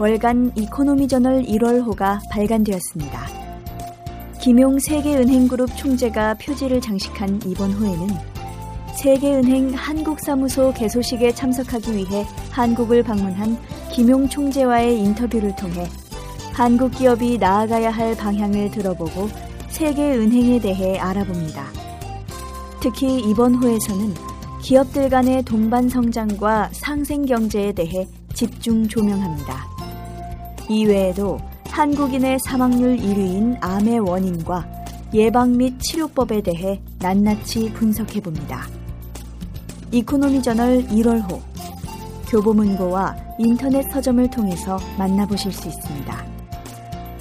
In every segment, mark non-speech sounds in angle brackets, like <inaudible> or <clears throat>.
월간 이코노미 저널 1월호가 발간되었습니다. 김용 세계은행그룹 총재가 표지를 장식한 이번 호에는 세계은행 한국사무소 개소식에 참석하기 위해 한국을 방문한 김용 총재와의 인터뷰를 통해 한국 기업이 나아가야 할 방향을 들어보고 세계은행에 대해 알아봅니다. 특히 이번 호에서는 기업들 간의 동반 성장과 상생 경제에 대해 집중 조명합니다. 이외에도 한국인의 사망률 1위인 암의 원인과 예방 및 치료법에 대해 낱낱이 분석해 봅니다. 이코노미 저널 1월호 교보문고와 인터넷 서점을 통해서 만나보실 수 있습니다.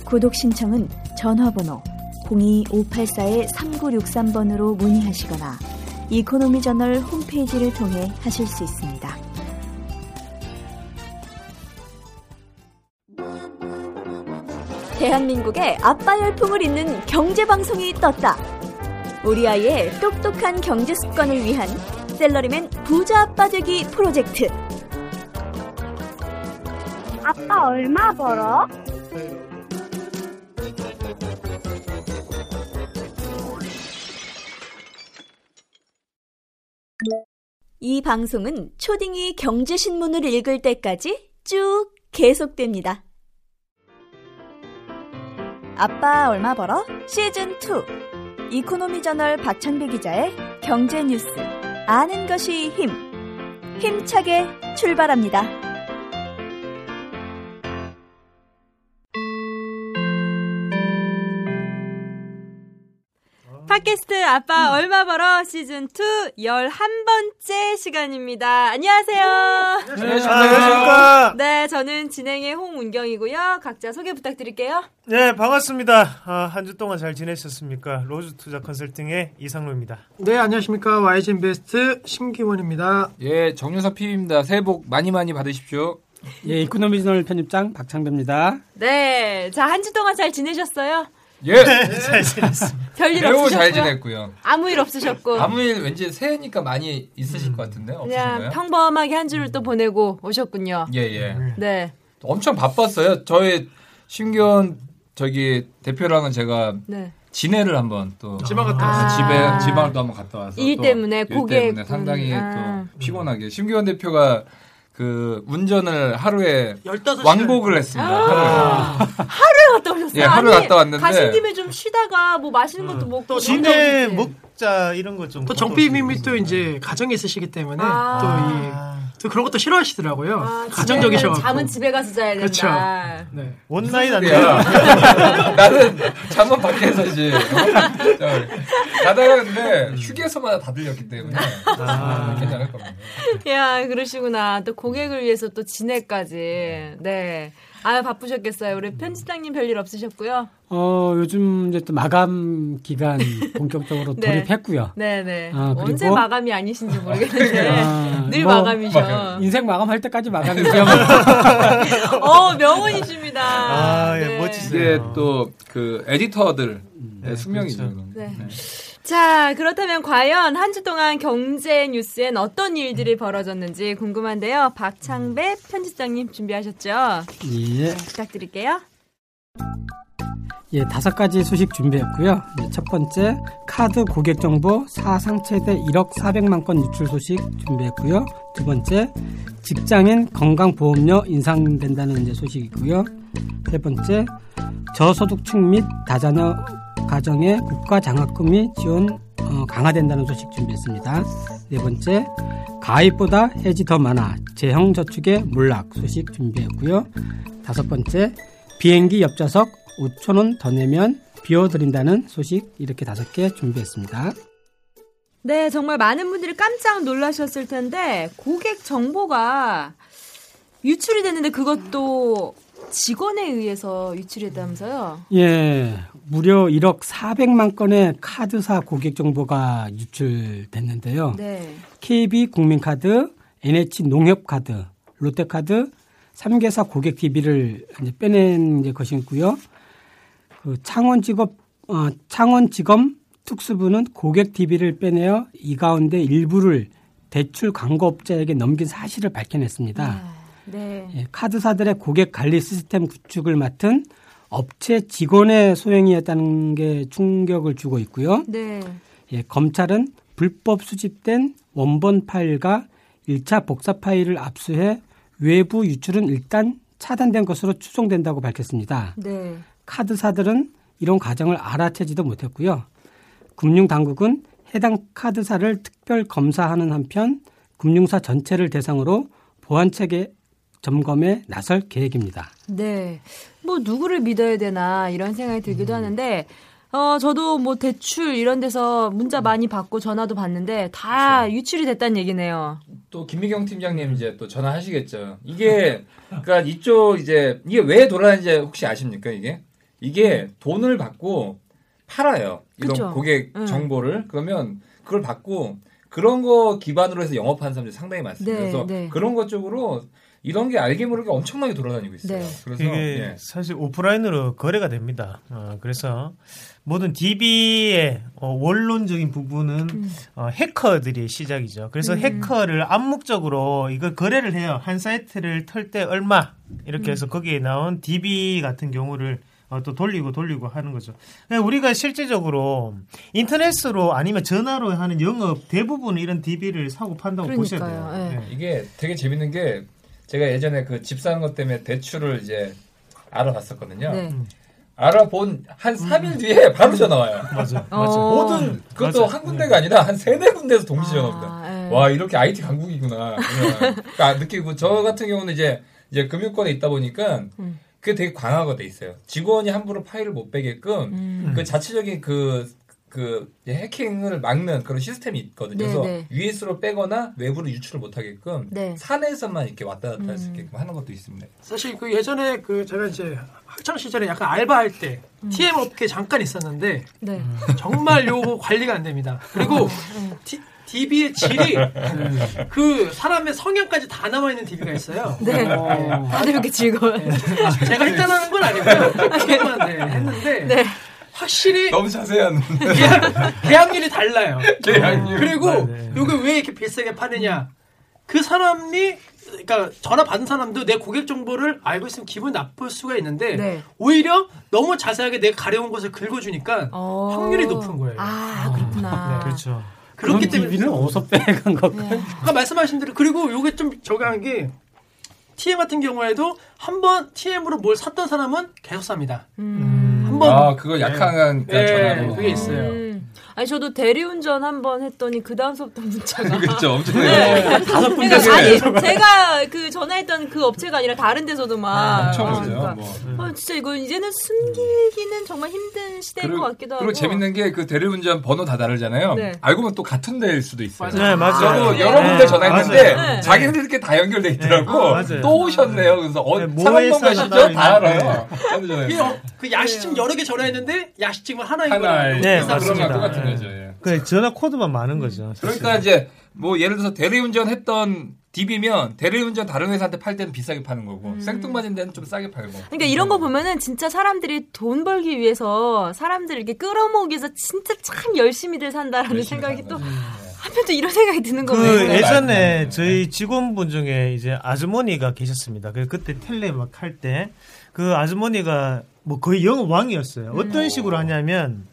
구독 신청은 전화번호 02-584-3963번으로 문의하시거나 이코노미 저널 홈페이지를 통해 하실 수 있습니다. 대한민국의 아빠 열풍을 잇는 경제 방송이 떴다. 우리 아이의 똑똑한 경제 습관을 위한 셀러리맨 부자 아빠 되기 프로젝트. 아빠 얼마 벌어? 이 방송은 초딩이 경제신문을 읽을 때까지 쭉 계속됩니다. 아빠 얼마 벌어? 시즌 2 이코노미 저널 박창배 기자의 경제 뉴스 아는 것이 힘 힘차게 출발합니다. 팟캐스트 아빠 얼마 벌어 시즌 2 11번째 시간입니다. 안녕하세요. 안녕하십니까. 네, 저는 진행의 홍운경이고요. 각자 소개 부탁드릴게요. 네, 반갑습니다. 아, 한주 동안 잘 지내셨습니까? 로즈 투자 컨설팅의 이상로입니다. 네, 안녕하십니까. YG 베스트 심기원입니다. 예, 정윤석 PB입니다. 새해 복 많이 많이 받으십시오. 예, 이코노미저널 편집장 박창배입니다. 네, 자, 한 주 동안 잘 지내셨어요? 예, 잘 지냈습니다. 별일 매우 없으셨고요? 잘 지냈고요. 아무 일 없으셨고. 아무 일 왠지 새해니까 많이 있으실 것 같은데 없으신가요? 평범하게 한 주를 또 보내고 오셨군요. 예, 예. 네. 엄청 바빴어요. 저희 심기원 저기 대표랑은 제가 네. 진해를 한번 또 지방 갔다 아. 집에 지방을 또 한번 갔다 와서 일또 때문에 일 고객 때문에 상당히 아. 또 피곤하게 심기원 대표가 그 운전을 하루에 15시간. 왕복을 했습니다. 하루에. 하루에 갔다 오셨어요? 예, 하루에 아니, 갔다 왔는데. 가신 김에 좀 쉬다가 뭐 맛있는 것도 먹고. 또 진해. 목자 이런 거 좀. 또 정피님이 또 이제 가정에 있으시기 때문에 아. 또 이, 또 그런 것도 싫어하시더라고요. 아, 가정적이셔. 집에는 잠은 집에 가서 자야 된다. 그쵸. 네. one night 안 야, 돼요. 나는 잠은 밖에서지. 가다가 근데 휴게소마다 다 들렸기 때문에 아, 괜찮을 겁니다. 야, 그러시구나. 또 고객을 위해서 또 진해까지. 네. 아 바쁘셨겠어요. 우리 편집장님 별일 없으셨고요. 어, 요즘 이제 또 마감 기간 <laughs> 본격적으로 네. 돌입했고요. 네네. 아, 그리고- 언제 마감이 아니신지 모르겠는데 아, <laughs> 늘 뭐, 마감이셔. 인생 마감할 때까지 마감이죠. <laughs> 어 명언이십니다. 아, 예, 네. 멋지세요. 이게 또 그 에디터들 의 수명이죠. 그렇죠. 이건. 네. 자, 그렇다면 과연 한 주 동안 경제 뉴스엔 어떤 일들이 벌어졌는지 궁금한데요. 박창배 편집장님 준비하셨죠? 예. 부탁드릴게요. 예, 다섯 가지 소식 준비했고요. 예, 첫 번째, 카드 고객 정보 사상 최대 1억 400만 건 유출 소식 준비했고요. 두 번째, 직장인 건강보험료 인상된다는 소식이고요. 세 번째, 저소득층 및 다자녀 가정에 국가 장학금이 지원 어, 강화된다는 소식 준비했습니다. 네 번째, 가입보다 해지 더 많아 재형 저축의 몰락 소식 준비했고요. 다섯 번째, 비행기 옆좌석 5천 원 더 내면 비워드린다는 소식 이렇게 다섯 개 준비했습니다. 네, 정말 많은 분들이 깜짝 놀라셨을 텐데 고객 정보가 유출이 됐는데 그것도 직원에 의해서 유출했다면서요? 예, 무려 1억 400만 건의 카드사 고객 정보가 유출됐는데요. 네. KB 국민카드, NH 농협카드, 롯데카드 3개사 고객 DB를 이제 빼낸 것이고요. 그 창원지검 어, 창원지검 특수부는 고객 DB를 빼내어 이 가운데 일부를 대출 광고업자에게 넘긴 사실을 밝혀냈습니다. 네. 예, 카드사들의 고객 관리 시스템 구축을 맡은 업체 직원의 소행이었다는 게 충격을 주고 있고요. 네. 예, 검찰은 불법 수집된 원본 파일과 1차 복사 파일을 압수해 외부 유출은 일단 차단된 것으로 추정된다고 밝혔습니다. 네. 카드사들은 이런 과정을 알아채지도 못했고요. 금융당국은 해당 카드사를 특별 검사하는 한편 금융사 전체를 대상으로 보안 체계 점검에 나설 계획입니다. 네. 뭐 누구를 믿어야 되나 이런 생각이 들기도 하는데 어 저도 뭐 대출 이런 데서 문자 많이 받고 전화도 받는데 다 유출이 됐다는 얘기네요. 또 김미경 팀장님 이제 또 전화하시겠죠. 이게 그러니까 이쪽 이제 이게 왜 돌아다니는지 혹시 아십니까 이게? 이게 돈을 받고 팔아요. 이런 그쵸. 고객 응. 정보를 그러면 그걸 받고 그런 거 기반으로 해서 영업하는 사람들이 상당히 많습니다. 네, 그래서 네. 그런 것 쪽으로 이런 게 알게 모르게 엄청나게 돌아다니고 있어요. 네. 그래서 이게 예. 사실 오프라인으로 거래가 됩니다. 어, 그래서 모든 DB의 어, 원론적인 부분은 음. 어, 해커들이 시작이죠. 그래서 음. 해커를 암묵적으로 이걸 거래를 해요. 한 사이트를 털 때 얼마 이렇게 해서 거기에 나온 DB 같은 경우를 어, 또 돌리고 돌리고 하는 거죠. 그냥 우리가 실제적으로 인터넷으로 아니면 전화로 하는 영업 대부분 이런 DB를 사고 판다고 보셔야 돼요. 그러니까요. 예. 네. 이게 되게 재밌는 게 제가 예전에 그 집 사는 것 때문에 대출을 이제 알아봤었거든요. 네. 알아본 한 3일 뒤에 바로 전화 와요. <laughs> 맞아, 어. 맞아. 모든 그것도 맞아. 한 군데가 아니라 한 세네 군데에서 동시 전화 옵니다. 아, 예. 와 이렇게 IT 강국이구나 그러니까 <laughs> 느끼고 저 같은 경우는 이제 이제 금융권에 있다 보니까 음. 그게 되게 강화가 돼 있어요. 직원이 함부로 파일을 못 빼게끔 음. 그 자체적인 그, 그 해킹을 막는 그런 시스템이 있거든요. 네, 그래서 네. 위에서로 빼거나 외부로 유출을 못 하게끔 네. 산에서만 이렇게 왔다 갔다 할수 음. 있게끔 하는 것도 있습니다. 사실 그 예전에 그 제가 이제 학창 시절에 약간 알바할 때 TM 업계 잠깐 있었는데 네. 정말 요거 관리가 안 됩니다. 그리고 디, DB의 질이 그 사람의 성향까지 다 남아 있는 DB가 있어요. 네. 어, 다들 이렇게 즐거워요. 제가 일단 하는 건 아니고요. 그동안 네, 했는데 네. 확실히 너무 자세한 계약, 계약 률이 달라요. 계약률. 그리고 네. 요게 왜 이렇게 비싸게 파느냐? 그 사람이 그러니까 전화 받은 사람도 내 고객 정보를 알고 있으면 기분 나쁠 수가 있는데 네. 오히려 너무 자세하게 내가 가려운 것을 긁어주니까 어. 확률이 높은 거예요. 아, 그렇구나. 그렇죠. 그렇기 때문에 DB는 어디서 빼간 걸까? 네. 아까 말씀하신 대로 그리고 요게 좀 저기한 게 TM 같은 경우에도 한번 TM으로 뭘 샀던 사람은 계속 삽니다. 음. 한번. 아 그거 약한 네, 전화로. 그게 있어요. 음. 아니 저도 대리운전 한 번 했더니 그 다음서부터 문자가 <laughs> 그렇죠 엄청 네. 다섯 그러니까 군데서 아니 제가 그 전화했던 그 업체가 아니라 다른 데서도 막 엄청 아. 그러니까 뭐. 어, 진짜 이거 이제는 숨기기는 정말 힘든 시대인 것 같기도 하고 그리고 재밌는 게 그 대리운전 번호 다 다르잖아요. 네. 알고 보면 또 같은 데일 수도 있어요. 네, 맞아요. 저도 네. 여러 군데 전화했는데 맞아요. 네. 자기네들끼리 다 연결돼 있더라고. 네, 맞아요. 또 오셨네요. 그래서 어, 네, 뭐 상암동 회사가 가시죠? 다. 알아요. 그 야식집 여러 개 전화했는데 야식집은 하나인 하나 거예요. 네, 그런 맞습니다. 똑같은 네. 거죠. 예. 그 전화 코드만 많은 거죠. 사실. 그러니까 이제 뭐 예를 들어서 대리운전 했던 DB면 대리운전 다른 회사한테 팔 때는 비싸게 파는 거고 생뚱맞은 데는 좀 싸게 팔고. 그러니까 이런 거 보면은 진짜 사람들이 돈 벌기 위해서 사람들을 이렇게 끌어모으기 위해서 진짜 참 열심히들 산다라는 열심히 생각이 또 거죠. 한편 또 이런 생각이 드는 그 거예요. 네. 예전에 저희 직원분 중에 이제 아주머니가 계셨습니다. 그 그때 텔레 막 할 때 그 아주머니가 뭐 거의 영업 왕이었어요. 어떤 식으로 하냐면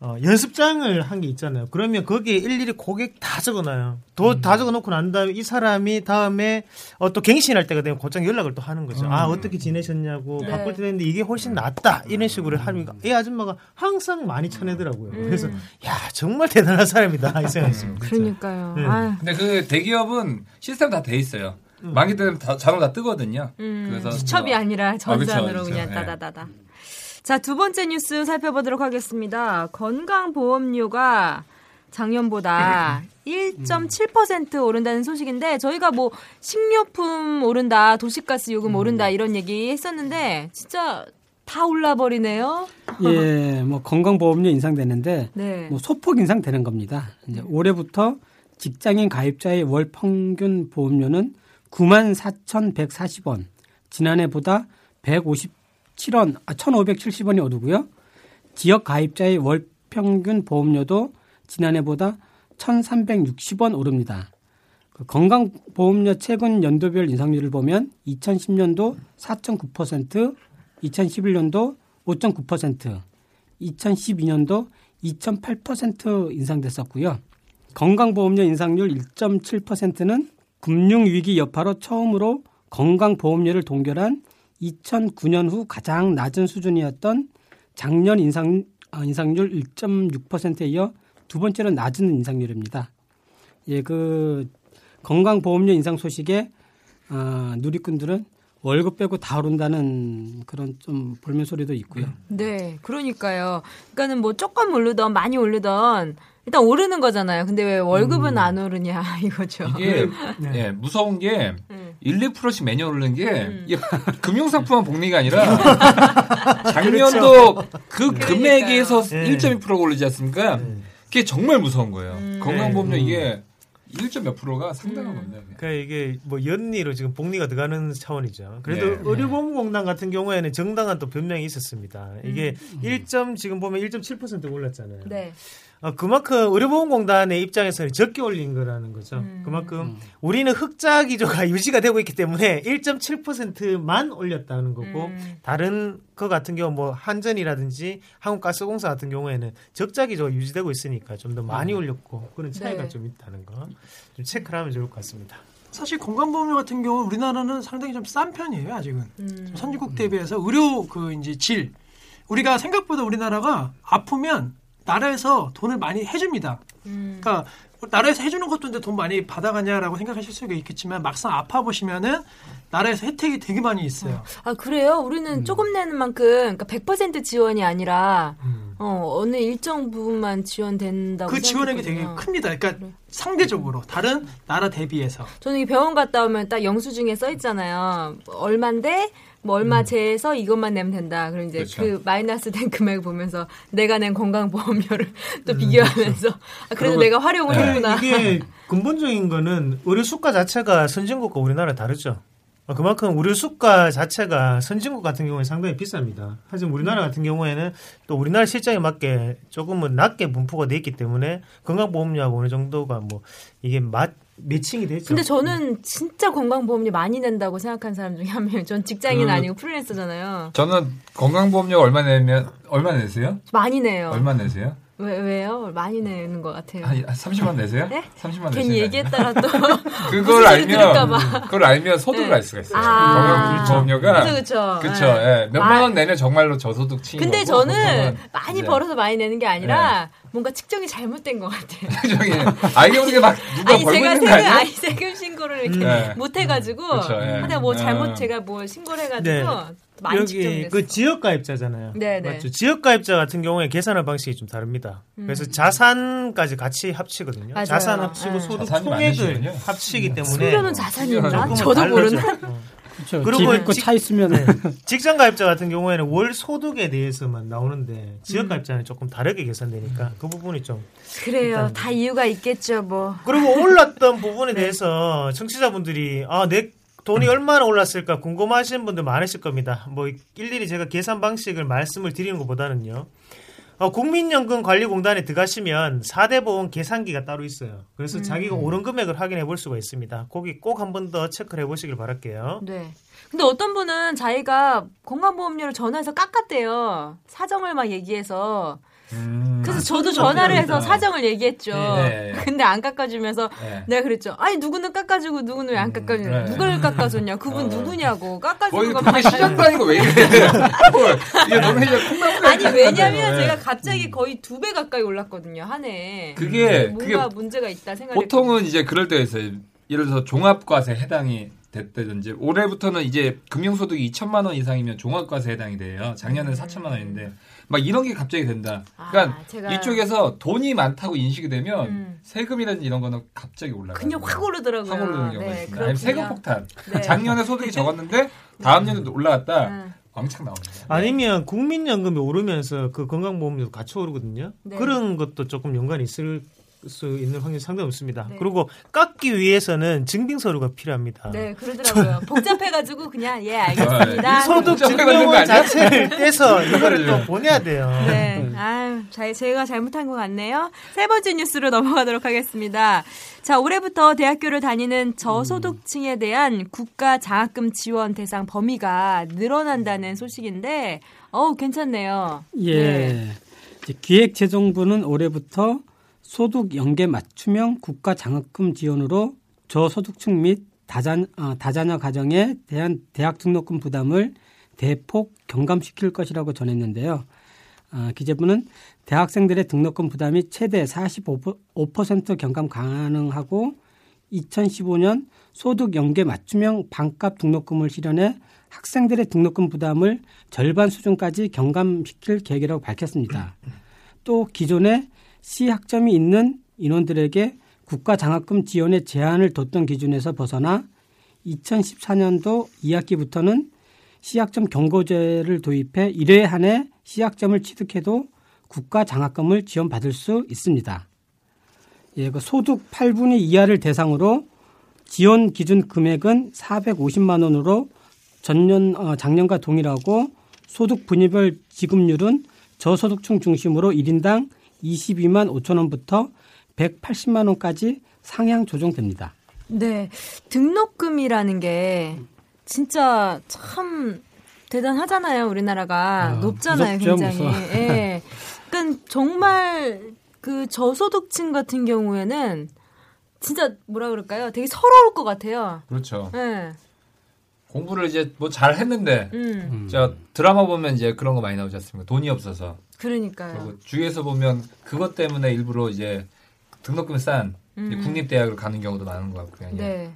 어, 연습장을 한 게 있잖아요. 그러면 거기에 일일이 고객 다 적어놔요. 더 음. 다 적어놓고 난 다음에 이 사람이 다음에 어, 또 갱신할 때가 되면 곧장 연락을 또 하는 거죠. 음. 아 어떻게 지내셨냐고 네. 바꿀 때 됐는데 이게 훨씬 낫다 이런 식으로 하니까 이 아줌마가 항상 많이 쳐내더라고요. 음. 그래서 야 정말 대단한 사람이다 이 생각했습니다. 그러니까요. 네. 아, 근데 그 대기업은 시스템 다 돼 있어요. 음. 만기 때문에 다, 자동 다 뜨거든요. 음, 그래서 수첩이 뭐- 아니라 전산으로 그쵸, 그쵸. 그냥 예. 따다다다. 자, 두 번째 뉴스 살펴보도록 하겠습니다. 건강보험료가 작년보다 <laughs> 1.7% 오른다는 소식인데 저희가 뭐 식료품 오른다, 도시가스 요금 오른다 이런 얘기 했었는데 진짜 다 올라 버리네요. <laughs> 예, 뭐 건강보험료 인상되는데 네. 뭐 소폭 인상되는 겁니다. 이제 올해부터 직장인 가입자의 월 평균 보험료는 94,140원, 지난해보다 157원, 아, 1,570원이 오르고요. 지역 가입자의 월 평균 보험료도 지난해보다 1,360원 오릅니다. 그 건강보험료 최근 연도별 인상률을 보면 2010년도 4.9%, 2011년도 5.9%, 2012년도 2.8% 인상됐었고요. 건강보험료 인상률 1.7%는 금융위기 여파로 처음으로 건강보험료를 동결한 2009년 후 가장 낮은 수준이었던 작년 인상, 아, 인상률 1.6%에 이어 두 번째로 낮은 인상률입니다. 예, 그 건강보험료 인상 소식에 아, 누리꾼들은 월급 빼고 다 오른다는 그런 좀 볼멘 소리도 있고요. 네, 그러니까요. 그러니까는 뭐 조금 오르던 많이 오르던 일단 오르는 거잖아요. 근데 왜 월급은 음. 안 오르냐 <laughs> 이거죠. 이게 <laughs> 네. 예, 무서운 게 음. 1, 2%씩 매년 오르는 게 음. <laughs> 금융상품만 복리가 아니라 <laughs> 작년도 그 그러니까요. 금액에서 네. 1.2%가 오르지 않습니까? 네. 그게 정말 무서운 거예요. 음. 건강보험료 네. 이게 1. 몇 프로가 상당한 음. 겁니다. 그게. 그러니까 이게 뭐 연리로 지금 복리가 들어가는 차원이죠. 그래도 네. 의료보험공단 같은 경우에는 정당한 또 변명이 있었습니다. 이게 음. 1점 지금 보면 1.7% 올랐잖아요. 네. 어, 그만큼 의료보험공단의 입장에서는 적게 올린 거라는 거죠. 음. 그만큼 우리는 흑자 기조가 <laughs> 유지가 되고 있기 때문에 1.7%만 올렸다는 거고 음. 다른 거 같은 경우 뭐 한전이라든지 한국가스공사 같은 경우에는 적자 기조가 유지되고 있으니까 좀 더 많이 올렸고 그런 차이가 네. 좀 있다는 거 좀 체크를 하면 좋을 것 같습니다. 사실 건강보험료 같은 경우 우리나라는 상당히 좀 싼 편이에요 아직은 음. 선진국 대비해서 의료 그 이제 질 우리가 생각보다 우리나라가 아프면 나라에서 돈을 많이 해줍니다. 음. 그러니까 나라에서 해주는 것도 이제 돈 많이 받아가냐라고 생각하실 수가 있겠지만 막상 아파 보시면은 나라에서 혜택이 되게 많이 있어요. 아 그래요? 우리는 조금 내는 만큼 그러니까 100% 지원이 아니라 음. 어, 어느 일정 부분만 지원된다고 그 지원액이 되게. 큽니다. 그러니까 그래. 상대적으로 다른 나라 대비해서 저는 이 병원 갔다 오면 딱 영수증에 써 있잖아요. 뭐 얼만데 뭐 얼마 제해서 이것만 내면 된다. 그럼 이제 그렇죠. 그 마이너스 된 금액을 보면서 내가 낸 건강보험료를 <laughs> 또 비교하면서 아, 그래도 그리고- 내가 활용을 네. 했구나. 이게 근본적인 거는 의료 수가 자체가 선진국과 우리나라 다르죠. 어, 그만큼 의료 수가 자체가 선진국 같은 경우에 상당히 비쌉니다. 하지만 우리나라 같은 경우에는 또 우리나라 실정에 맞게 조금은 낮게 분포가 돼 있기 때문에 건강보험료하고 어느 정도가 뭐 이게 맛 매칭이 되죠. 근데 저는 진짜 건강보험료 많이 낸다고 생각하는 사람 중에 한 명이에요. 전 직장인 그- 아니고 프리랜서잖아요. 저는 건강보험료 얼마 내면 얼마 내세요? 많이 내요. 얼마 내세요? 왜, 왜요? 많이 내는 것 같아요. 한 30만 내세요? 네? 30만 괜히 내세요? 얘기했다가 또 <laughs> 그걸. 알면 그걸 알면 소득을 네. 알 수가 있어요. 아. 건강보험료가 그쵸, 그쵸. 그쵸. 네. 예. 몇만 아. 원 내면 정말로 저소득층인 근데 거고, 저는 많이 이제 벌어서 많이 내는 게 아니라 뭔가 측정이 잘못된 것 같아요. 저기 알게 모르게 막 누가 아니 벌고 제가 있는 거 세금? 아니 세금 신고를 이렇게 네. 못 해가지고 그쵸, 예. 하다 뭐 잘못 아. 제가 뭐 신고를 해가지고 네. 여기 측정됐어. 그 지역 가입자잖아요. 네, 네. 맞죠. 지역 가입자 같은 경우에 계산할 방식이 좀 다릅니다. 그래서 자산까지 같이 합치거든요. 음. 맞아요. 자산 합치고 네. 소득 총액을 많으시군요. 합치기 때문에 숨겨놓은 자산인가? 저도 다르죠. 모르는. 어. 그렇죠. 그리고 집 있고 직- 차 있으면 네. 직장 가입자 같은 경우에는 월 소득에 대해서만 나오는데 지역 음. 가입자는 조금 다르게 계산되니까 그 부분이 좀 그래요. 일단- 다 이유가 있겠죠, 뭐. 그리고 올랐던 부분에 <laughs> 네. 대해서 청취자분들이 아, 내 돈이 얼마나 올랐을까 궁금하신 분들 많으실 겁니다. 뭐 일일이 제가 계산 방식을 말씀을 드리는 것보다는요. 어, 국민연금관리공단에 들어가시면 4대 보험 계산기가 따로 있어요. 그래서 자기가 오른 금액을 확인해 볼 수가 있습니다. 거기 꼭 한 번 더 체크를 해 보시길 바랄게요. 네. 근데 어떤 분은 자기가 건강보험료를 전화해서 깎았대요. 사정을 막 얘기해서. 음. 그래서 저도 전화를 해서. 사정을 얘기했죠. 네. <laughs> 근데 안 깎아주면서 네. 내가 그랬죠. 아니 누구는 깎아주고 누구는 왜 안 깎아주냐. 네. 누굴 깎아줬냐. 그분 누구냐고. 거의 깎아주는 거 그게 시장도 아니고 왜 이래? 뭘, 이게 너무 이제 콩나물 아니 왜냐면 건데. 제가 갑자기 거의 두 배 가까이 올랐거든요 한 해. 그게- 뭔가 그게 문제가 있다 생각했. 보통은 이제 그럴 때가 있어요. 예를 들어서 종합과세 해당이 됐다든지 올해부터는 이제 금융소득이 2천만 원 이상이면 종합과세 해당이 돼요. 작년에는 4천만 원인데 막 이런 게 갑자기 된다. 그러니까 아, 제가- 이쪽에서 돈이 많다고 인식이 되면 음. 세금이라든지 이런 거는 갑자기 올라가요. 그냥 확 오르더라고요. 확 오르는 경우가 네, 있습니다. 아니면 세금. 폭탄. 네. 작년에 소득이 <laughs> 적었는데 다음 년에도 올라갔다. 음. 왕창 나옵니다. 아니면 국민연금이 오르면서 그 건강보험료도 같이 오르거든요. 네. 그런 것도 조금 연관이 있을 수 있는 확률이 상당히 높습니다. 네. 그리고 깎기 위해서는 증빙 서류가 필요합니다. 네, 그러더라고요. 복잡해가지고 그냥 예 알겠습니다. 이 소득 증명원? 자체를 <laughs> 떼서 이거를. 또 보내야 돼요. 네, 아유, 자, 제가 잘못한 것 같네요. 세 번째 뉴스로 넘어가도록 하겠습니다. 자, 올해부터 대학교를 다니는 저소득층에 대한 국가 장학금 지원 대상 범위가 늘어난다는 소식인데, 어우, 괜찮네요. 예. 네. 기획재정부는 올해부터 소득 연계 맞춤형 국가 장학금 지원으로 저소득층 및 다자, 어, 다자녀 가정에 대한 대학 등록금 부담을 대폭 경감시킬 것이라고 전했는데요. 어, 기재부는 대학생들의 등록금 부담이 최대 45% 경감 가능하고 2015년 소득 연계 맞춤형 반값 등록금을 실현해 학생들의 등록금 부담을 절반 수준까지 경감시킬 계획이라고 밝혔습니다. 또 기존에 C학점이 있는 인원들에게 국가 장학금 지원의 제한을 뒀던 기준에서 벗어나 2014년도 2학기부터는 C학점 경고제를 도입해 1회 한해 C학점을 취득해도 국가 장학금을 지원받을 수 있습니다. 예, 그 소득 8분의 이하를 대상으로 지원 기준 금액은 450만 원으로 전년 어, 작년과 동일하고 소득 분위별 지급률은 저소득층 중심으로 1인당 22만 5천 원부터 180만 원까지 상향 조정됩니다. 네, 등록금이라는 게 진짜 참 대단하잖아요. 우리나라가 아, 높잖아요, 무섭죠, 굉장히. 예. 그러니까 정말 그 저소득층 같은 경우에는 진짜 뭐라 그럴까요? 되게 서러울 것 같아요. 그렇죠. 예. 공부를 이제 뭐 잘 했는데 음. 저 드라마 보면 이제 그런 거 많이 나오지 않습니까? 돈이 없어서. 그러니까요. 그리고 주위에서 보면 그것 때문에 일부러 이제 등록금이 싼 이제 음. 국립대학을 가는 경우도 많은 것 같고요. 예. 네.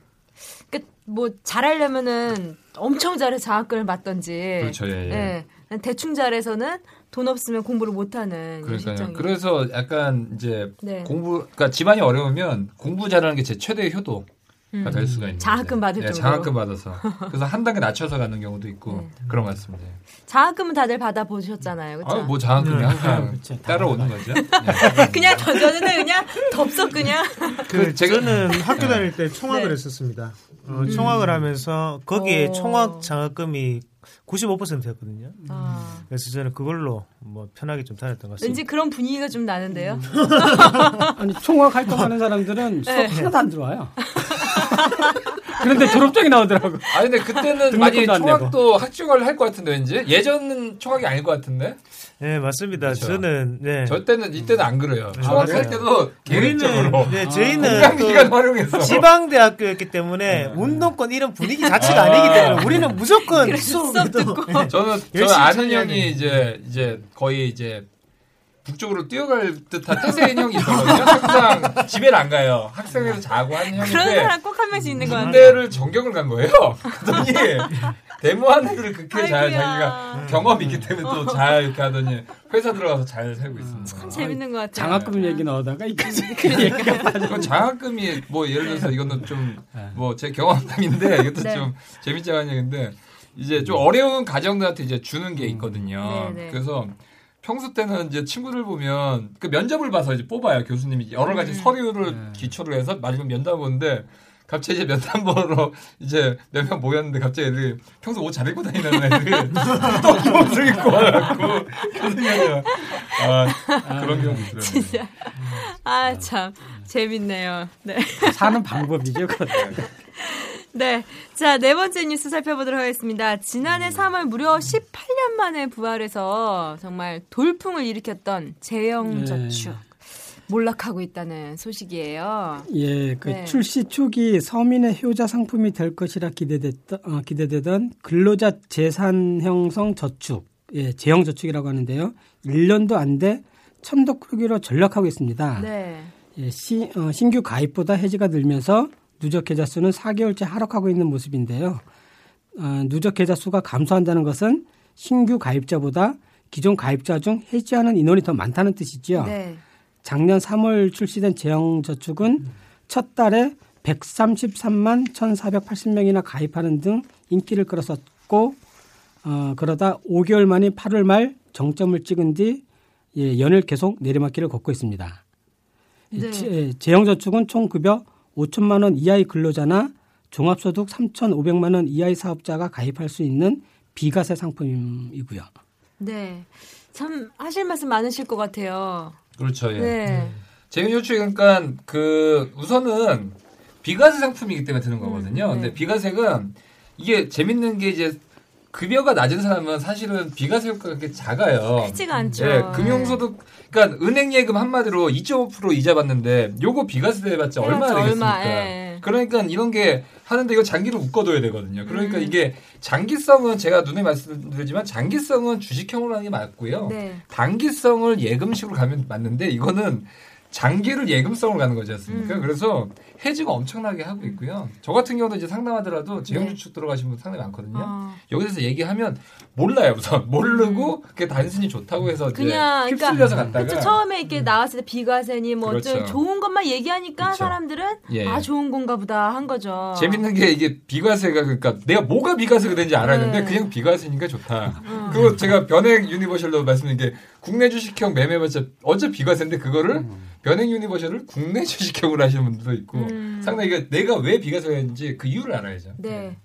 그러니까 뭐 잘하려면은 엄청 잘해서 장학금을 받던지. 그렇죠, 예, 예. 예. 대충 잘해서는 돈 없으면 공부를 못하는 그러니까요. 그래서 약간 이제 네. 공부, 그러니까 집안이 어려우면 공부 잘하는 게 제 최대의 효도가 음. 될 수가 있는 장학금. 받을 예, 정도로. 장학금 받아서 그래서 한 단계 낮춰서 가는 경우도 있고 네. 그런 것 같습니다. 장학금은 다들 받아 보셨잖아요. 그렇죠? 아, 뭐 장학금이 네. 항상 그렇죠. 따라오는 거죠. <laughs> 네. 그냥 던졌는데 그냥 덥석 그냥. <laughs> 그 제가- 저는 학교 다닐 때 총학을 네. 했었습니다. 어, 총학을 하면서 거기에 오. 총학 장학금이 95%였거든요. 아, 그래서 저는 그걸로 뭐 편하게 좀 다녔던 것 같습니다. 왠지 그런 분위기가 좀 나는데요. <laughs> 아니 총학 활동하는 사람들은 수업 네. 하나도 안 들어와요. 그런데 졸업장이 나오더라고. 아 근데 그때는 많이 총학도 학종을 할 것 같은데 왠지 예전은 총학이 아닐 것 같은데 네 맞습니다. 그렇죠. 저는 네. 저 때는 이때는 안 그래요. 네, 총학할 맞아요. 때도 계획적으로 네, 저희는 기간 활용해서 지방 대학교였기 때문에 운동권 이런 분위기 자체가 아 니기 때문에 우리는 무조건 수업 듣고. 네. 저는 저 열심히 아는 형이 돼. 이제 이제 거의 이제 북쪽으로 뛰어갈 듯한 태세인 형이 있거든요. 항상 집에를 안 가요. 학생회에서 자고 하는 그런 형인데 사람 꼭 한 명씩 있는 것 같아요. 군대를 전경을 간 거예요. 그러더니 데모하는 애들을 그렇게 잘 아이고야. 자기가 경험이 있기 때문에 또 잘 이렇게 하더니 회사 들어가서 잘 살고 있습니다. 참 재밌는 것 같아요. 장학금 얘기 나오다가 이까지 그 얘기가 이건 장학금이 뭐 예를 들어서 이거는 좀 뭐 제 경험담인데 이것도 네. 좀 재밌지 않은 얘기인데 이제 좀 어려운 가정들한테 이제 주는 게 있거든요. 네, 네. 그래서 평소 때는 이제 친구들 보면 그 면접을 봐서 이제 뽑아요 교수님이 여러 가지 음. 서류를 기초로 해서 마지막 면담 보는데 갑자기 이제 면담 보러 <laughs> 이제 몇 명 모였는데 갑자기 애들이 평소 옷 잘 입고 다니는 애들이 <laughs> 또 옷을 입고 와갖고 교수님이 아 그런 경우도 있더라고요. 진짜. 아, 참. 재밌네요. 네. 사는 방법이죠. 그것도. 네. 자, 네 번째 뉴스 살펴보도록 하겠습니다. 지난해 3월 무려 18년 만에 부활해서 정말 돌풍을 일으켰던 재영저축. 몰락하고 있다는 소식이에요. 예, 그 네. 출시 초기 서민의 효자 상품이 될 것이라 기대됐던, 어, 기대되던 근로자 재산 형성 저축, 예, 재형 저축이라고 하는데요. 1년도 안 돼 천도 크기로 전락하고 있습니다. 네. 예, 시- 어, 신규 가입보다 해지가 늘면서 누적 계좌 수는 4개월째 하락하고 있는 모습인데요. 어, 누적 계좌 수가 감소한다는 것은 신규 가입자보다 기존 가입자 중 해지하는 인원이 더 많다는 뜻이죠. 네. 작년 3월 출시된 재형저축은 첫 달에 133만 1,480명이나 가입하는 등 인기를 끌었었고 어, 그러다 5개월 만인 8월 말 정점을 찍은 뒤 예, 연일 계속 내리막길을 걷고 있습니다. 네. 제- 재형저축은 총 급여 5천만 원 이하의 근로자나 종합소득 3,500만 원 이하의 사업자가 가입할 수 있는 비과세 상품이고요. 네. 참 하실 말씀 많으실 것 같아요. 그렇죠. 예. 네. 재경유축 그러니까 그 우선은 비과세 상품이기 때문에 드는 거거든요. 네. 근데 비과세가 이게 재밌는 게 이제 급여가 낮은 사람은 사실은 비과세 효과가 그렇게 작아요. 크지가 않죠. 예, 금융소득 그러니까 은행 예금 한마디로 2.5% 이자 받는데 요거 비과세 대봤자 얼마나 되겠습니까? 얼마, 예. 그러니까 이런 게 하는데 이거 장기를 묶어둬야 되거든요. 그러니까 음. 이게 장기성은 제가 눈에 말씀드리지만 장기성은 주식형으로 하는 게 맞고요. 네. 단기성을 예금식으로 가면 맞는데 이거는 장기를 예금성으로 가는 거지 않습니까? 음. 그래서 해지가 엄청나게 하고 있고요. 저 같은 경우도 이제 상담하더라도 재형주축 들어가신 분 상당히 많거든요. 네. 어. 여기서 얘기하면 몰라요 우선 모르고 그게 단순히 좋다고 해서 이제 음. 그냥 휩쓸려서 그러니까 갔다가 그쵸, 처음에 이렇게 나왔을 때 비과세니 뭐 그렇죠. 어쩌 좋은 것만 얘기하니까 그렇죠. 사람들은 예. 아 좋은 건가 보다 한 거죠. 재밌는 게 이게 비과세가 그러니까 내가 뭐가 비과세가 되는지 알아야 되는데 네. 그냥 비과세니까 좋다. 음. 그리고 제가 변액 universal로 말씀드린 게 국내 주식형 매매해봤자 어차피 비과세인데 그거를 변액 universal을 국내 <laughs> 주식형으로 하시는 분들도 있고 음. 상당히 이게 내가 왜 비과세인지 그 이유를 알아야죠. 네.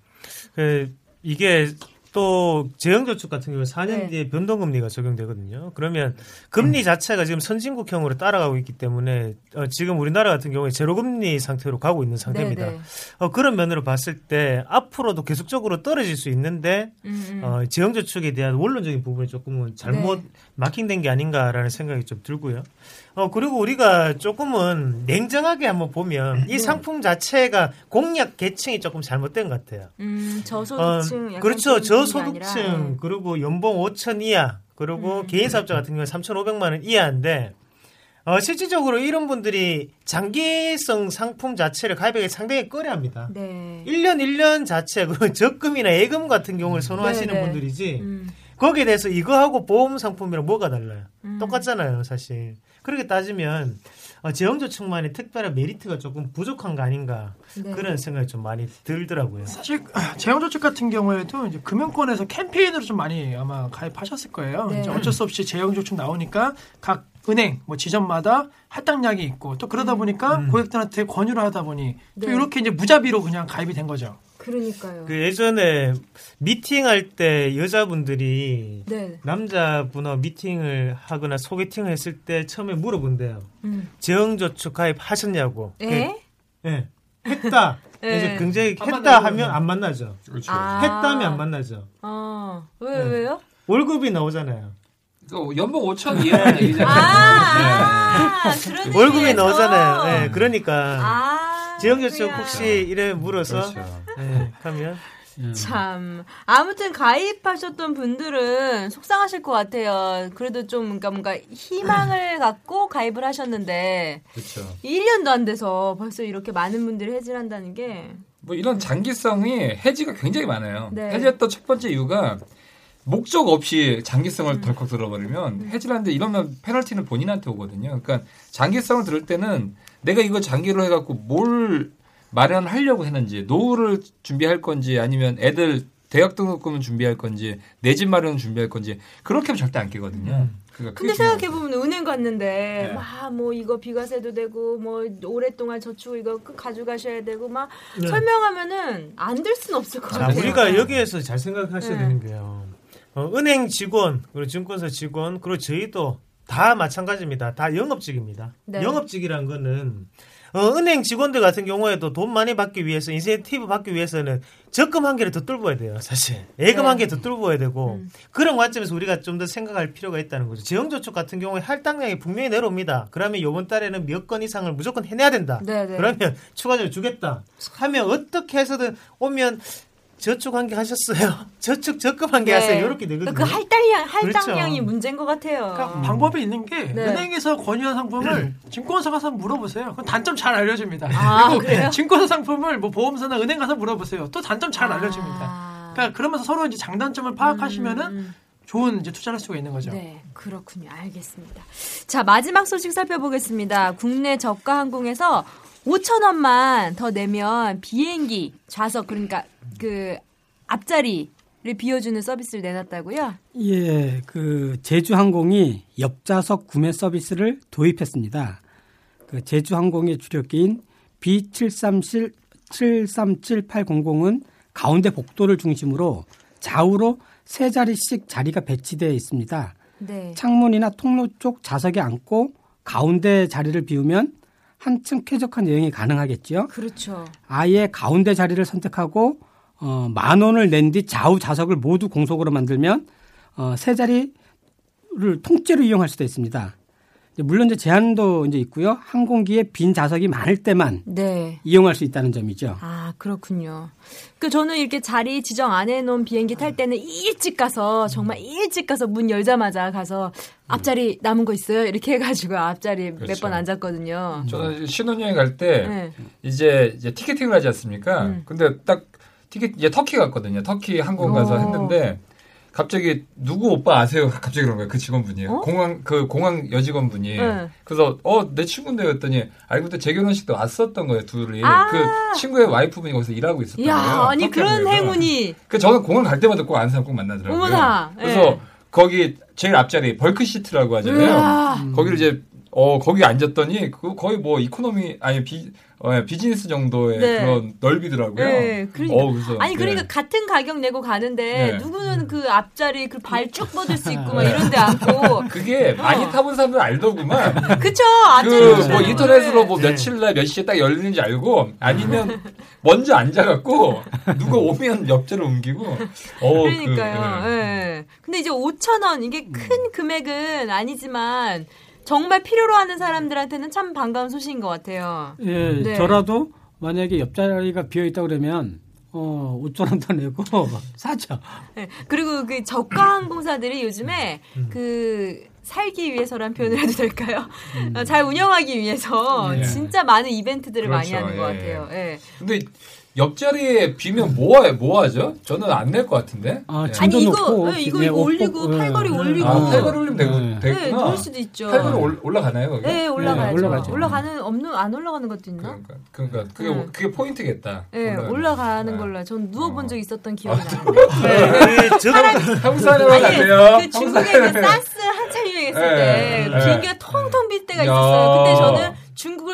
그 이게 또 재형저축 같은 경우에 4년 네. 뒤에 변동금리가 적용되거든요. 그러면 금리 자체가 지금 선진국형으로 따라가고 있기 때문에 어, 지금 우리나라 같은 경우에 제로금리 상태로 가고 있는 상태입니다. 네, 네. 어, 그런 면으로 봤을 때 앞으로도 계속적으로 떨어질 수 있는데 음, 음. 어, 재형저축에 대한 원론적인 부분이 조금은 잘못 네. 마킹된 게 아닌가라는 생각이 좀 들고요. 어, 그리고 우리가 조금은 냉정하게 한번 보면 이 네. 상품 자체가 공략 계층이 조금 잘못된 것 같아요. 음, 어, 저소득층 약간 그렇죠. 저소득층 아니라, 네. 그리고 연봉 5천 이하 그리고 음. 개인 사업자 같은 경우는 3,500만 원 이하인데 어, 실질적으로 이런 분들이 장기성 상품 자체를 가입하기 상당히 꺼려합니다. 네. 1년 1년 자체 그 <laughs> 적금이나 예금 같은 경우를 선호하시는 네, 네. 분들이지 음. 거기에 대해서 이거하고 보험 상품이랑 뭐가 달라요? 음. 똑같잖아요, 사실. 그렇게 따지면 어, 재형저축만의 특별한 메리트가 조금 부족한 거 아닌가 네. 그런 생각이 좀 많이 들더라고요. 사실 재형저축 같은 경우에도 이제 금융권에서 캠페인으로 좀 많이 아마 가입하셨을 거예요. 네. 이제 어쩔 수 없이 재형저축 나오니까 각 은행 뭐 지점마다 할당량이 있고 또 그러다 보니까 음. 고객들한테 권유를 하다 보니 또 네. 이렇게 이제 무자비로 그냥 가입이 된 거죠. 그러니까요. 그 예전에 미팅할 때 여자분들이 네. 남자분하고 미팅을 하거나 소개팅을 했을 때 처음에 물어본대요. 음. 재형저축 가입하셨냐고. 에? 그, 예. 했다. <laughs> 예. 이제 굉장히 안 했다 하면. 안 만나죠. 그렇죠. 아. 했다면 안 만나죠. 어. 왜 네. 왜요? 월급이 나오잖아요. 그 연봉 5천 이하는 얘기잖아요. 아, 아 그런 월급이. 나오잖아요. 예, 그러니까 아. 재형저축 그렇구나. 혹시 이래 물어서 그렇죠. 예, 하면 참 아무튼 가입하셨던 분들은 속상하실 것 같아요. 그래도 좀 그러니까 뭔가 희망을 <clears throat> 갖고 가입을 하셨는데 그렇죠. 1년도 안 돼서 벌써 이렇게 많은 분들이 해지를 한다는 게 뭐 이런 장기성이 해지가 굉장히 많아요. 네. 해지했던 첫 번째 이유가 목적 없이 장기성을 덜컥 들어버리면 해지를 하는데 이러면 페널티는 본인한테 오거든요. 그러니까 장기성을 들을 때는 내가 이거 장기로 해갖고 뭘 마련하려고 했는지 노후를 준비할 건지 아니면 애들 대학 등록금을 준비할 건지 내 집 마련을 준비할 건지 그렇게 하면 절대 안 깨거든요. 그러니까 근데 생각해 보면 은행 갔는데 네. 막뭐 이거 비과세도 되고 뭐 오랫동안 저축 이거 끝 가져가셔야 되고 막 네. 설명하면은 안 될 수는 없을 것 자, 같아요. 우리가 여기에서 잘 생각하셔야 네. 되는 게요. 어, 은행 직원, 그리고 증권사 직원, 그리고 저희도 다 마찬가지입니다. 다 영업직입니다. 네. 영업직이란 거는 어, 은행 직원들 같은 경우에도 돈 많이 받기 위해서 인센티브 받기 위해서는 적금 한 개를 더 뚫어야 돼요, 사실. 예금 네. 한개 더 뚫어야 되고 그런 관점에서 우리가 좀 더 생각할 필요가 있다는 거죠. 지형저축 같은 경우에 할당량이 분명히 내려옵니다. 그러면 이번 달에는 몇 건 이상을 무조건 해내야 된다. 네, 네. 그러면 추가적으로 주겠다. 하면 어떻게 해서든 오면 저축 한 개 하셨어요. <laughs> 저축 적금 한 개 하세요. 이렇게 되거든요. 그 할당량 할당량이 그렇죠. 문제인 것 같아요. 그러니까 방법이 있는 게 네. 은행에서 권유한 상품을 증권사 가서 물어보세요. 그럼 단점 잘 알려줍니다. 아, 그리고 그래요? <laughs> 증권사 상품을 뭐 보험사나 은행 가서 물어보세요. 또 단점 잘 알려줍니다. 아. 그러니까 그러면서 서로 이제 장단점을 파악하시면은 좋은 이제 투자를 할 수가 있는 거죠. 음, 네, 그렇군요. 알겠습니다. 자, 마지막 소식 살펴보겠습니다. 국내 저가 항공에서 5천 원만 더 내면 비행기 좌석 그러니까 그 앞자리를 비워주는 서비스를 내놨다고요? 예, 그 제주항공이 옆좌석 구매 서비스를 도입했습니다. 그 제주항공의 주력기인 B737 737-800은 가운데 복도를 중심으로 좌우로 세 자리씩 자리가 배치되어 있습니다. 네. 창문이나 통로 쪽 좌석에 앉고 가운데 자리를 비우면 한층 쾌적한 여행이 가능하겠죠. 그렇죠. 아예 가운데 자리를 선택하고 어, 만 원을 낸 뒤 좌우 좌석을 모두 공속으로 만들면 어, 세 자리를 통째로 이용할 수도 있습니다. 물론 이제 제한도 이제 있고요. 항공기에 빈 좌석이 많을 때만 네. 이용할 수 있다는 점이죠. 아, 그렇군요. 그 저는 이렇게 자리 지정 안 해놓은 비행기 탈 때는 일찍 가서 정말 일찍 가서 문 열자마자 가서 앞자리 남은 거 있어요? 이렇게 해가지고 앞자리 몇 그렇죠. 번 앉았거든요. 저는 신혼여행 갈때 네. 이제 이제 티켓팅을 하지 않습니까? 음. 근데 딱 티켓 이제 터키 갔거든요. 터키 항공 가서 어. 했는데 갑자기 누구 오빠 아세요? <laughs> 갑자기 그런 거예요. 그 직원분이 어? 공항 그 공항 여직원분이 네. 그래서 어 내 친구인데 했더니 알고 보니 제 결혼식 때 왔었던 거예요. 둘이 아. 그 친구의 와이프분이 거기서 일하고 있었던 야, 거예요. 아니 그런 항공에서. 행운이 그 저는 공항 갈 때마다 꼭 아는 사람 꼭 만나더라고요. 어머나, 그래서 예. 거기 제일 앞자리 bulk seat라고 하잖아요. 으아. 거기를 이제 어 거기 앉았더니 그 거의 뭐 이코노미 아니 비 어, 예, 비즈니스 정도의 네. 그런 넓이더라고요. 네, 그러니까. 어, 그래서, 아니 네. 그러니까 같은 가격 내고 가는데 네. 누구는 그 앞자리 그 발 쭉 뻗을 수 있고 막 이런데 앉고 <laughs> 그게 많이 어. 타본 사람들 알더구만. 그쵸 그뭐 거를. 인터넷으로 뭐 며칠 날 몇 시에 딱 열리는지 알고 아니면 먼저 앉아갖고 누가 오면 옆자를 옮기고. 어, 그러니까요. 그. 근데 이제 5천 원 이게 큰 금액은 아니지만 정말 필요로 하는 사람들한테는 참 반가운 소식인 것 같아요. 예, 네. 저라도 만약에 옆자리가 비어 있다 그러면 어 5천 원 더 내고 <laughs> 사죠. 예. 그리고 그 저가 항공사들이 요즘에 그 살기 위해서란 표현을 해도 될까요? 어, 잘 운영하기 위해서 예. 진짜 많은 이벤트들을 많이 그렇죠. 하는 것 예. 같아요. 예. 근데 옆자리에 비면 뭐, 하- 뭐 하죠? 저는 안 낼 것 같은데. 아, 예. 아니 이거 놓고 예, 이거 네, 이거 옷 올리고 벗고, 팔걸이 예. 올리고 아, 팔걸이 올리면 되고, 네. 네, 그럴 수도 있죠. 팔걸이 올- 올라가나요, 거기? 네, 올라가야죠. 네, 올라가죠. 올라가는 없는 안 올라가는 것도 있나? 그러니까, 그러니까 그게, 네. 그게 포인트겠다. 예, 올라가는. 걸로 전 누워본 어. 적 있었던 기억이 나는데. 네, 저도 <laughs> 형사로 아니, 갈래요? 그 중국에 그 사스 한참 유행했을 예, 때 예. 비행기가 텅텅 빌 때가 야. 있었어요. 그때 저는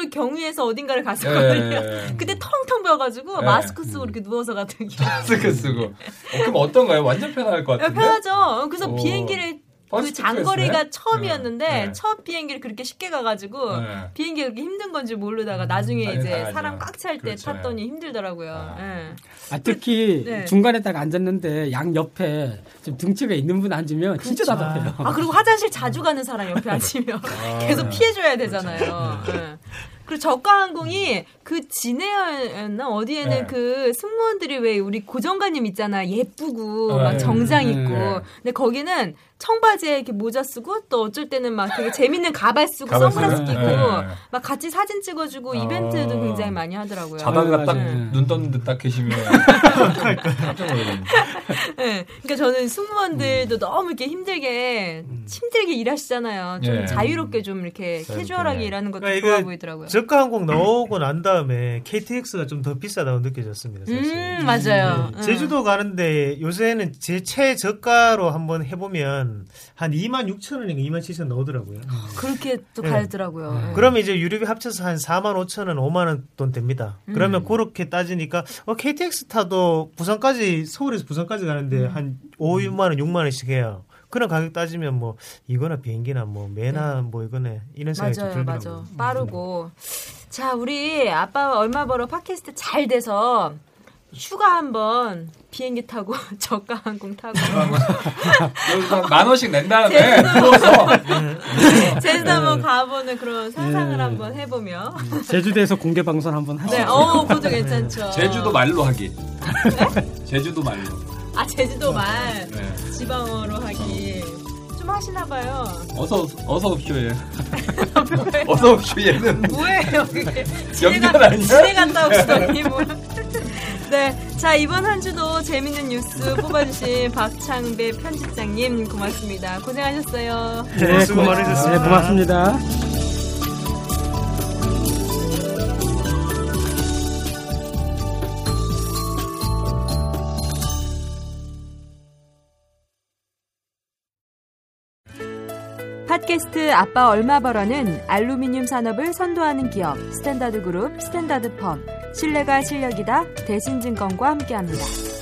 중국을 경유해서 어딘가를 갔었거든요. 예. <laughs> 그때 텅텅 비어가지고 예. 마스크 쓰고 이렇게 누워서 갔던 <laughs> 기억. 마스크 쓰고. 어, 그럼 어떤가요? 완전 편할 것 야, 같은데? 편하죠. 그래서 오. 비행기를 그 장거리가 클래스네? 처음이었는데 네. 첫 비행기를 그렇게 쉽게 가가지고 네. 비행기가 그렇게 힘든 건지 모르다가 나중에 많이 이제 당하죠. 사람 꽉 찰때 그렇죠. 탔더니 힘들더라고요. 예. 아, 특히 네. 중간에 딱 앉았는데 양 옆에 좀 등치가 있는 분 앉으면 진짜 답답해요. 아 그리고 화장실 자주 가는 사람 옆에 <laughs> 앉으면 계속 피해줘야 되잖아요. 그렇죠. 예. 그리고 저가 항공이 그 진해였나 어디에는 네. 그 승무원들이 왜 우리 고정관님 있잖아 예쁘고 네. 막 정장 네. 입고 네. 근데 거기는 청바지에 이렇게 모자 쓰고 또 어쩔 때는 막 되게 재밌는 가발 쓰고 가발 선글라스 쓰고. 끼고 네. 막 같이 사진 찍어주고 아. 이벤트도 굉장히 많이 하더라고요. 자다가 네, 딱 맞아요. 눈 떴는데 딱 계시면 <laughs> 깜짝 놀랐네. 네, 그러니까 저는 승무원들도 너무 이렇게 힘들게 힘들게 일하시잖아요. 좀 예. 자유롭게 좀 이렇게 자유롭게. 캐주얼하게 일하는 것도 그러니까 좋아 보이더라고요. 저가 항공 나오고 난 다음에 KTX가 좀 더 비싸다고 느껴졌습니다. 사실. 음 맞아요. 네, 제주도 가는데 요새는 제 최저가로 한번 해보면 한 2만 6천 원인가 2만 7천 원 나오더라고요. 음. 그렇게 또 네. 가더라고요. 네. 그러면 이제 유류비 합쳐서 한 4만 5천 원, 5만 원 돈 됩니다. 음. 그러면 그렇게 따지니까 어, KTX 타도 부산까지 서울에서 부산까지 가는데 음. 한 5, 6만 원, 6만 원씩 해요. 그런 가격 따지면 뭐 이거나 비행기나 뭐 매나 뭐 이거네 이런 생각이 좀 맞아요, 들더라고요. 맞아. 빠르고. 자, 우리 아빠 얼마 벌어 팟캐스트 잘 돼서 휴가 한번 비행기 타고 <laughs> 저가 항공 타고 한만 원씩 낸 다음에 제주도 부어서 <laughs> 제주도 한번 가보는 그런 상상을 네. 한번 해보며 제주도에서 공개 방송 한번 하시죠. 네, 어, 그것도 괜찮죠. 제주도 말로 하기. <laughs> 제주도 말로. 아, 제주도 말 네. 지방어로 하기 좀 하시나 봐요. 어서 어서 옵쇼에. 어서 옵쇼에는 뭐예요, 그게? 연결 아니야? 지뢰 갔다 오시더니 뭐. 네. 자, 이번 한 주도 재밌는 뉴스 뽑아주신 <laughs> 박창배 편집장님 고맙습니다. 고생하셨어요. 네, 많으셨습니다. 네, 고맙습니다. 팟캐스트 아빠 얼마 벌어는 알루미늄 산업을 선도하는 기업 스탠다드 그룹 스탠다드 펌 신뢰가 실력이다 대신증권과 함께합니다.